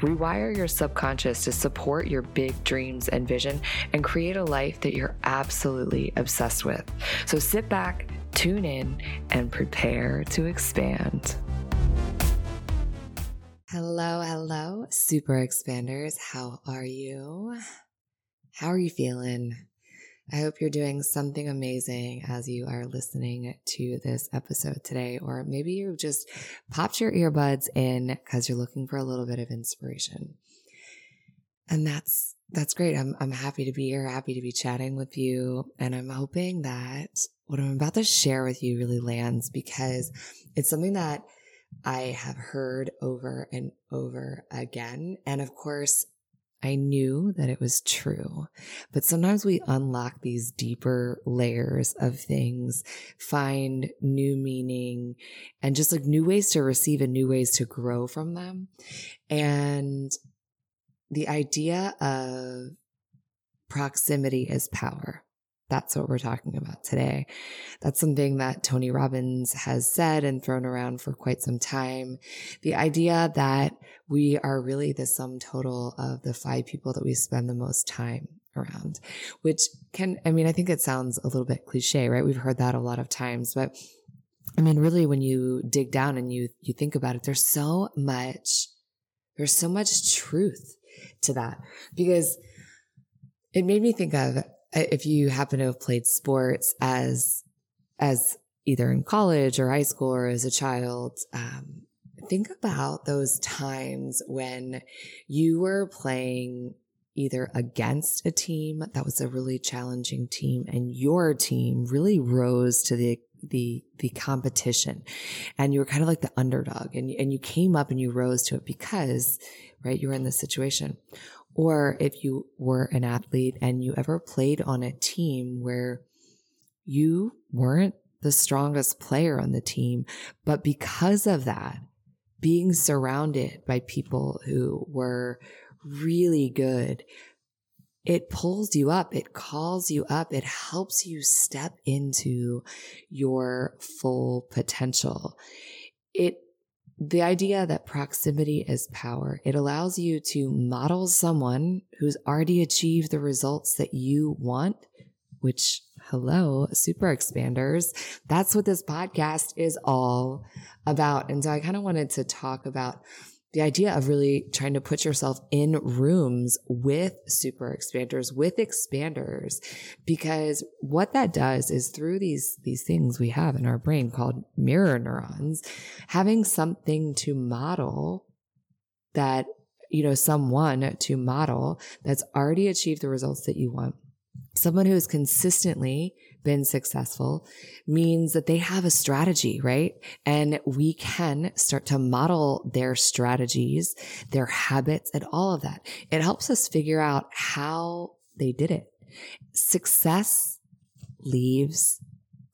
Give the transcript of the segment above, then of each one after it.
Rewire your subconscious to support your big dreams and vision and create a life that you're absolutely obsessed with. So sit back, tune in, and prepare to expand. Hello, hello, super expanders. How are you? How are you feeling? I hope you're doing something amazing as you are listening to this episode today, or maybe you've just popped your earbuds in because you're looking for a little bit of inspiration. And that's that's great. I'm I'm happy to be here, happy to be chatting with you, and I'm hoping that what I'm about to share with you really lands because it's something that I have heard over and over again. And of course, I knew that it was true, but sometimes we unlock these deeper layers of things, find new meaning and just like new ways to receive and new ways to grow from them. And the idea of proximity is power. That's what we're talking about today. That's something that Tony Robbins has said and thrown around for quite some time. The idea that we are really the sum total of the five people that we spend the most time around, which can, I mean, I think it sounds a little bit cliche, right? We've heard that a lot of times, but I mean, really, when you dig down and you, you think about it, there's so much, there's so much truth to that because it made me think of if you happen to have played sports as as either in college or high school or as a child, um, think about those times when you were playing either against a team that was a really challenging team and your team really rose to the the the competition and you were kind of like the underdog and and you came up and you rose to it because right you were in this situation or if you were an athlete and you ever played on a team where you weren't the strongest player on the team, but because of that, being surrounded by people who were really good, it pulls you up, it calls you up, it helps you step into your full potential. It the idea that proximity is power. It allows you to model someone who's already achieved the results that you want, which, hello, super expanders. That's what this podcast is all about. And so I kind of wanted to talk about the idea of really trying to put yourself in rooms with super expanders, with expanders, because what that does is through these, these things we have in our brain called mirror neurons, having something to model that, you know, someone to model that's already achieved the results that you want. Someone who is consistently been successful means that they have a strategy, right? And we can start to model their strategies, their habits, and all of that. It helps us figure out how they did it. Success leaves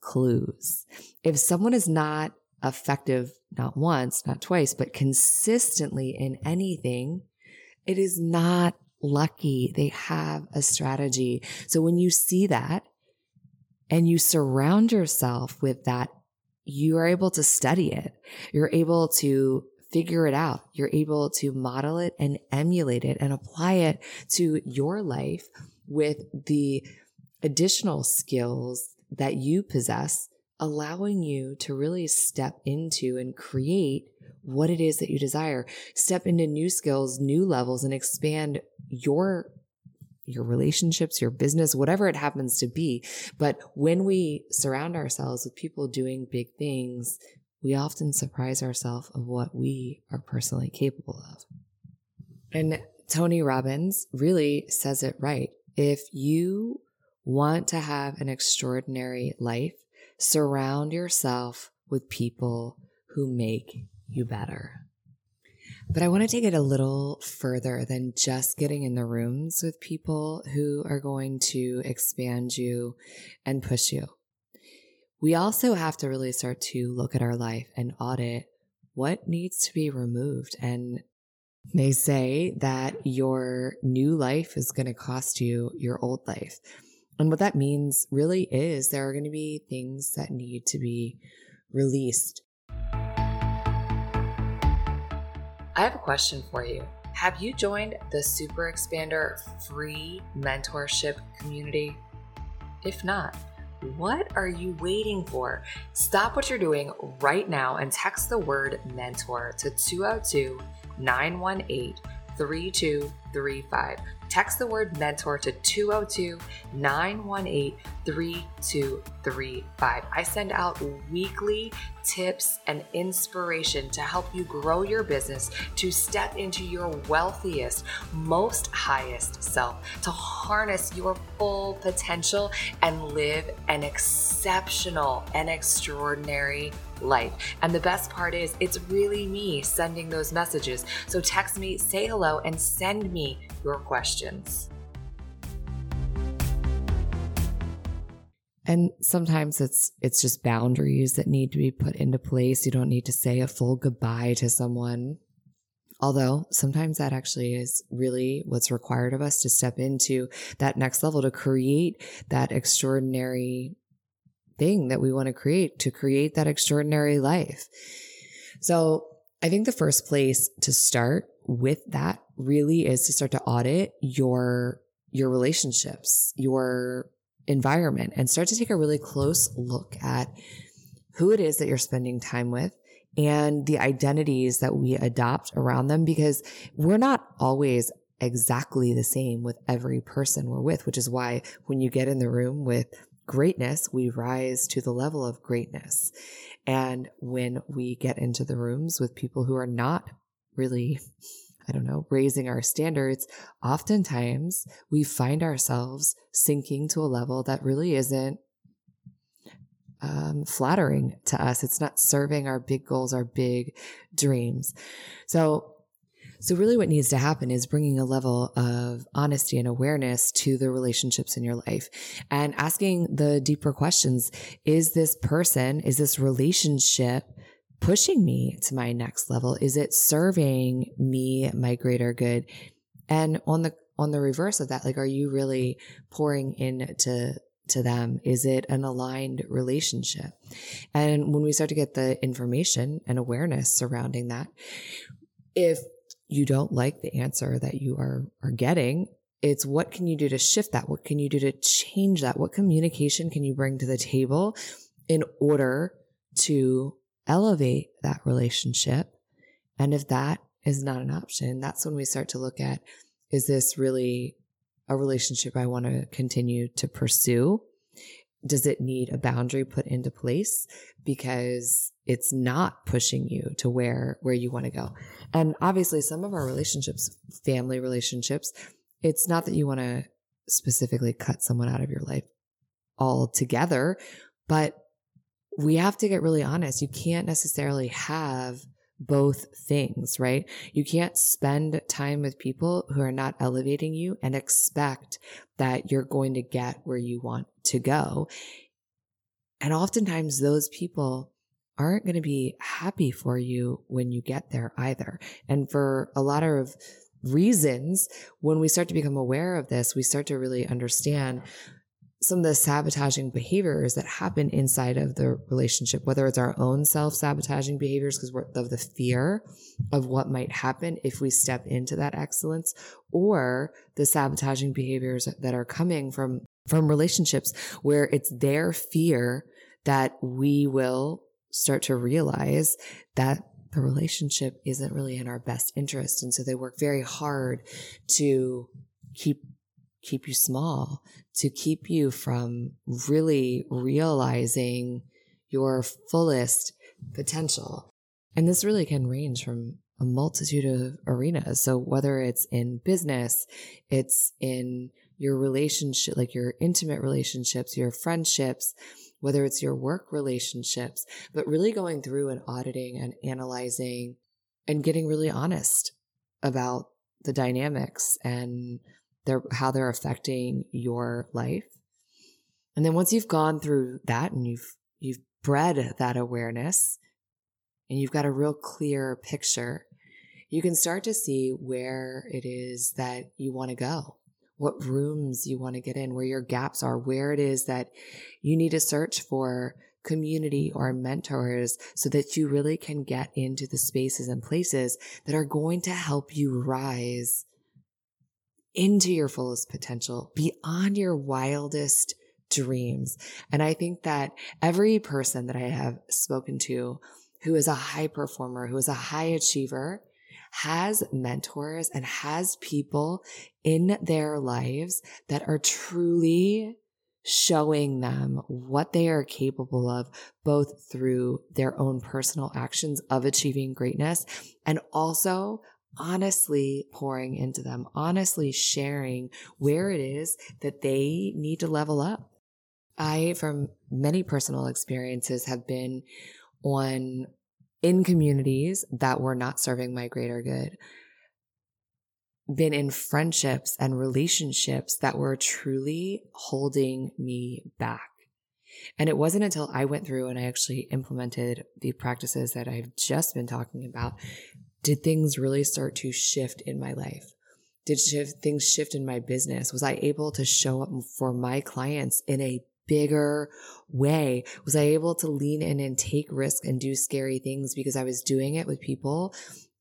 clues. If someone is not effective, not once, not twice, but consistently in anything, it is not lucky. They have a strategy. So when you see that, and you surround yourself with that, you are able to study it. You're able to figure it out. You're able to model it and emulate it and apply it to your life with the additional skills that you possess, allowing you to really step into and create what it is that you desire. Step into new skills, new levels, and expand your your relationships, your business, whatever it happens to be. But when we surround ourselves with people doing big things, we often surprise ourselves of what we are personally capable of. And Tony Robbins really says it right. If you want to have an extraordinary life, surround yourself with people who make you better. But I want to take it a little further than just getting in the rooms with people who are going to expand you and push you. We also have to really start to look at our life and audit what needs to be removed. And they say that your new life is going to cost you your old life. And what that means really is there are going to be things that need to be released I have a question for you. Have you joined the Super Expander free mentorship community? If not, what are you waiting for? Stop what you're doing right now and text the word mentor to 202 918 3235. Text the word mentor to 202 918 3235. I send out weekly tips and inspiration to help you grow your business to step into your wealthiest, most highest self, to harness your full potential and live an exceptional and extraordinary life. And the best part is, it's really me sending those messages. So text me, say hello, and send me your questions. And sometimes it's it's just boundaries that need to be put into place. You don't need to say a full goodbye to someone. Although sometimes that actually is really what's required of us to step into that next level to create that extraordinary thing that we want to create to create that extraordinary life. So I think the first place to start with that really is to start to audit your, your relationships, your environment and start to take a really close look at who it is that you're spending time with and the identities that we adopt around them because we're not always exactly the same with every person we're with, which is why when you get in the room with greatness, we rise to the level of greatness. And when we get into the rooms with people who are not really, I don't know, raising our standards, oftentimes we find ourselves sinking to a level that really isn't um, flattering to us. It's not serving our big goals, our big dreams. So so, really, what needs to happen is bringing a level of honesty and awareness to the relationships in your life and asking the deeper questions Is this person, is this relationship pushing me to my next level? Is it serving me, my greater good? And on the on the reverse of that, like, are you really pouring into to them? Is it an aligned relationship? And when we start to get the information and awareness surrounding that, if you don't like the answer that you are, are getting, it's what can you do to shift that? What can you do to change that? What communication can you bring to the table in order to elevate that relationship? And if that is not an option, that's when we start to look at is this really a relationship I want to continue to pursue? Does it need a boundary put into place? Because it's not pushing you to where where you want to go and obviously some of our relationships family relationships it's not that you want to specifically cut someone out of your life altogether but we have to get really honest you can't necessarily have both things, right? You can't spend time with people who are not elevating you and expect that you're going to get where you want to go. And oftentimes those people aren't going to be happy for you when you get there either. And for a lot of reasons, when we start to become aware of this, we start to really understand some of the sabotaging behaviors that happen inside of the relationship, whether it's our own self sabotaging behaviors because of the fear of what might happen if we step into that excellence, or the sabotaging behaviors that are coming from from relationships where it's their fear that we will start to realize that the relationship isn't really in our best interest. And so they work very hard to keep keep you small, to keep you from really realizing your fullest potential. And this really can range from a multitude of arenas. So whether it's in business, it's in your relationship, like your intimate relationships, your friendships, whether it's your work relationships, but really going through and auditing and analyzing and getting really honest about the dynamics and their, how they're affecting your life. And then once you've gone through that and you've, you've bred that awareness and you've got a real clear picture, you can start to see where it is that you want to go what rooms you want to get in, where your gaps are, where it is that you need to search for community or mentors so that you really can get into the spaces and places that are going to help you rise into your fullest potential beyond your wildest dreams. And I think that every person that I have spoken to who is a high performer, who is a high achiever, has mentors and has people in their lives that are truly showing them what they are capable of, both through their own personal actions of achieving greatness and also honestly pouring into them, honestly sharing where it is that they need to level up. I, from many personal experiences, have been on in communities that were not serving my greater good, been in friendships and relationships that were truly holding me back. And it wasn't until I went through and I actually implemented the practices that I've just been talking about did things really start to shift in my life. Did shift, things shift in my business? Was I able to show up for my clients in a bigger way? Was I able to lean in and take risk and do scary things because I was doing it with people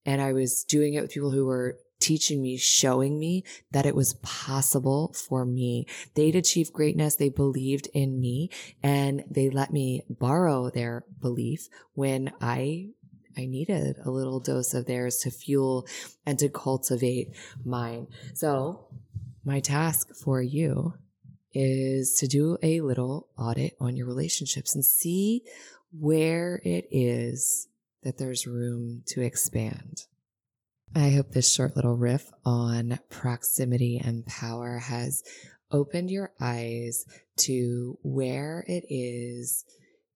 and I was doing it with people who were teaching me, showing me that it was possible for me. They'd achieved greatness. They believed in me and they let me borrow their belief when I I needed a little dose of theirs to fuel and to cultivate mine. So my task for you is to do a little audit on your relationships and see where it is that there's room to expand. I hope this short little riff on proximity and power has opened your eyes to where it is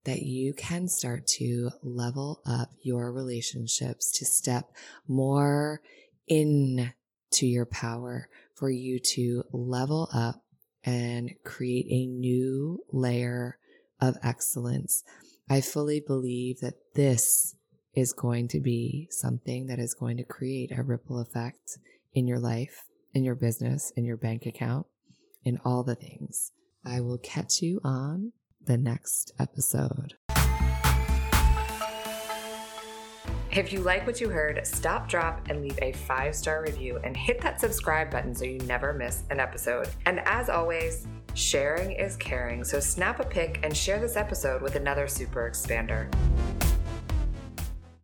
that you can start to level up your relationships to step more in to your power for you to level up and create a new layer of excellence. I fully believe that this is going to be something that is going to create a ripple effect in your life, in your business, in your bank account, in all the things. I will catch you on the next episode. If you like what you heard, stop, drop, and leave a five star review and hit that subscribe button so you never miss an episode. And as always, sharing is caring, so snap a pic and share this episode with another super expander.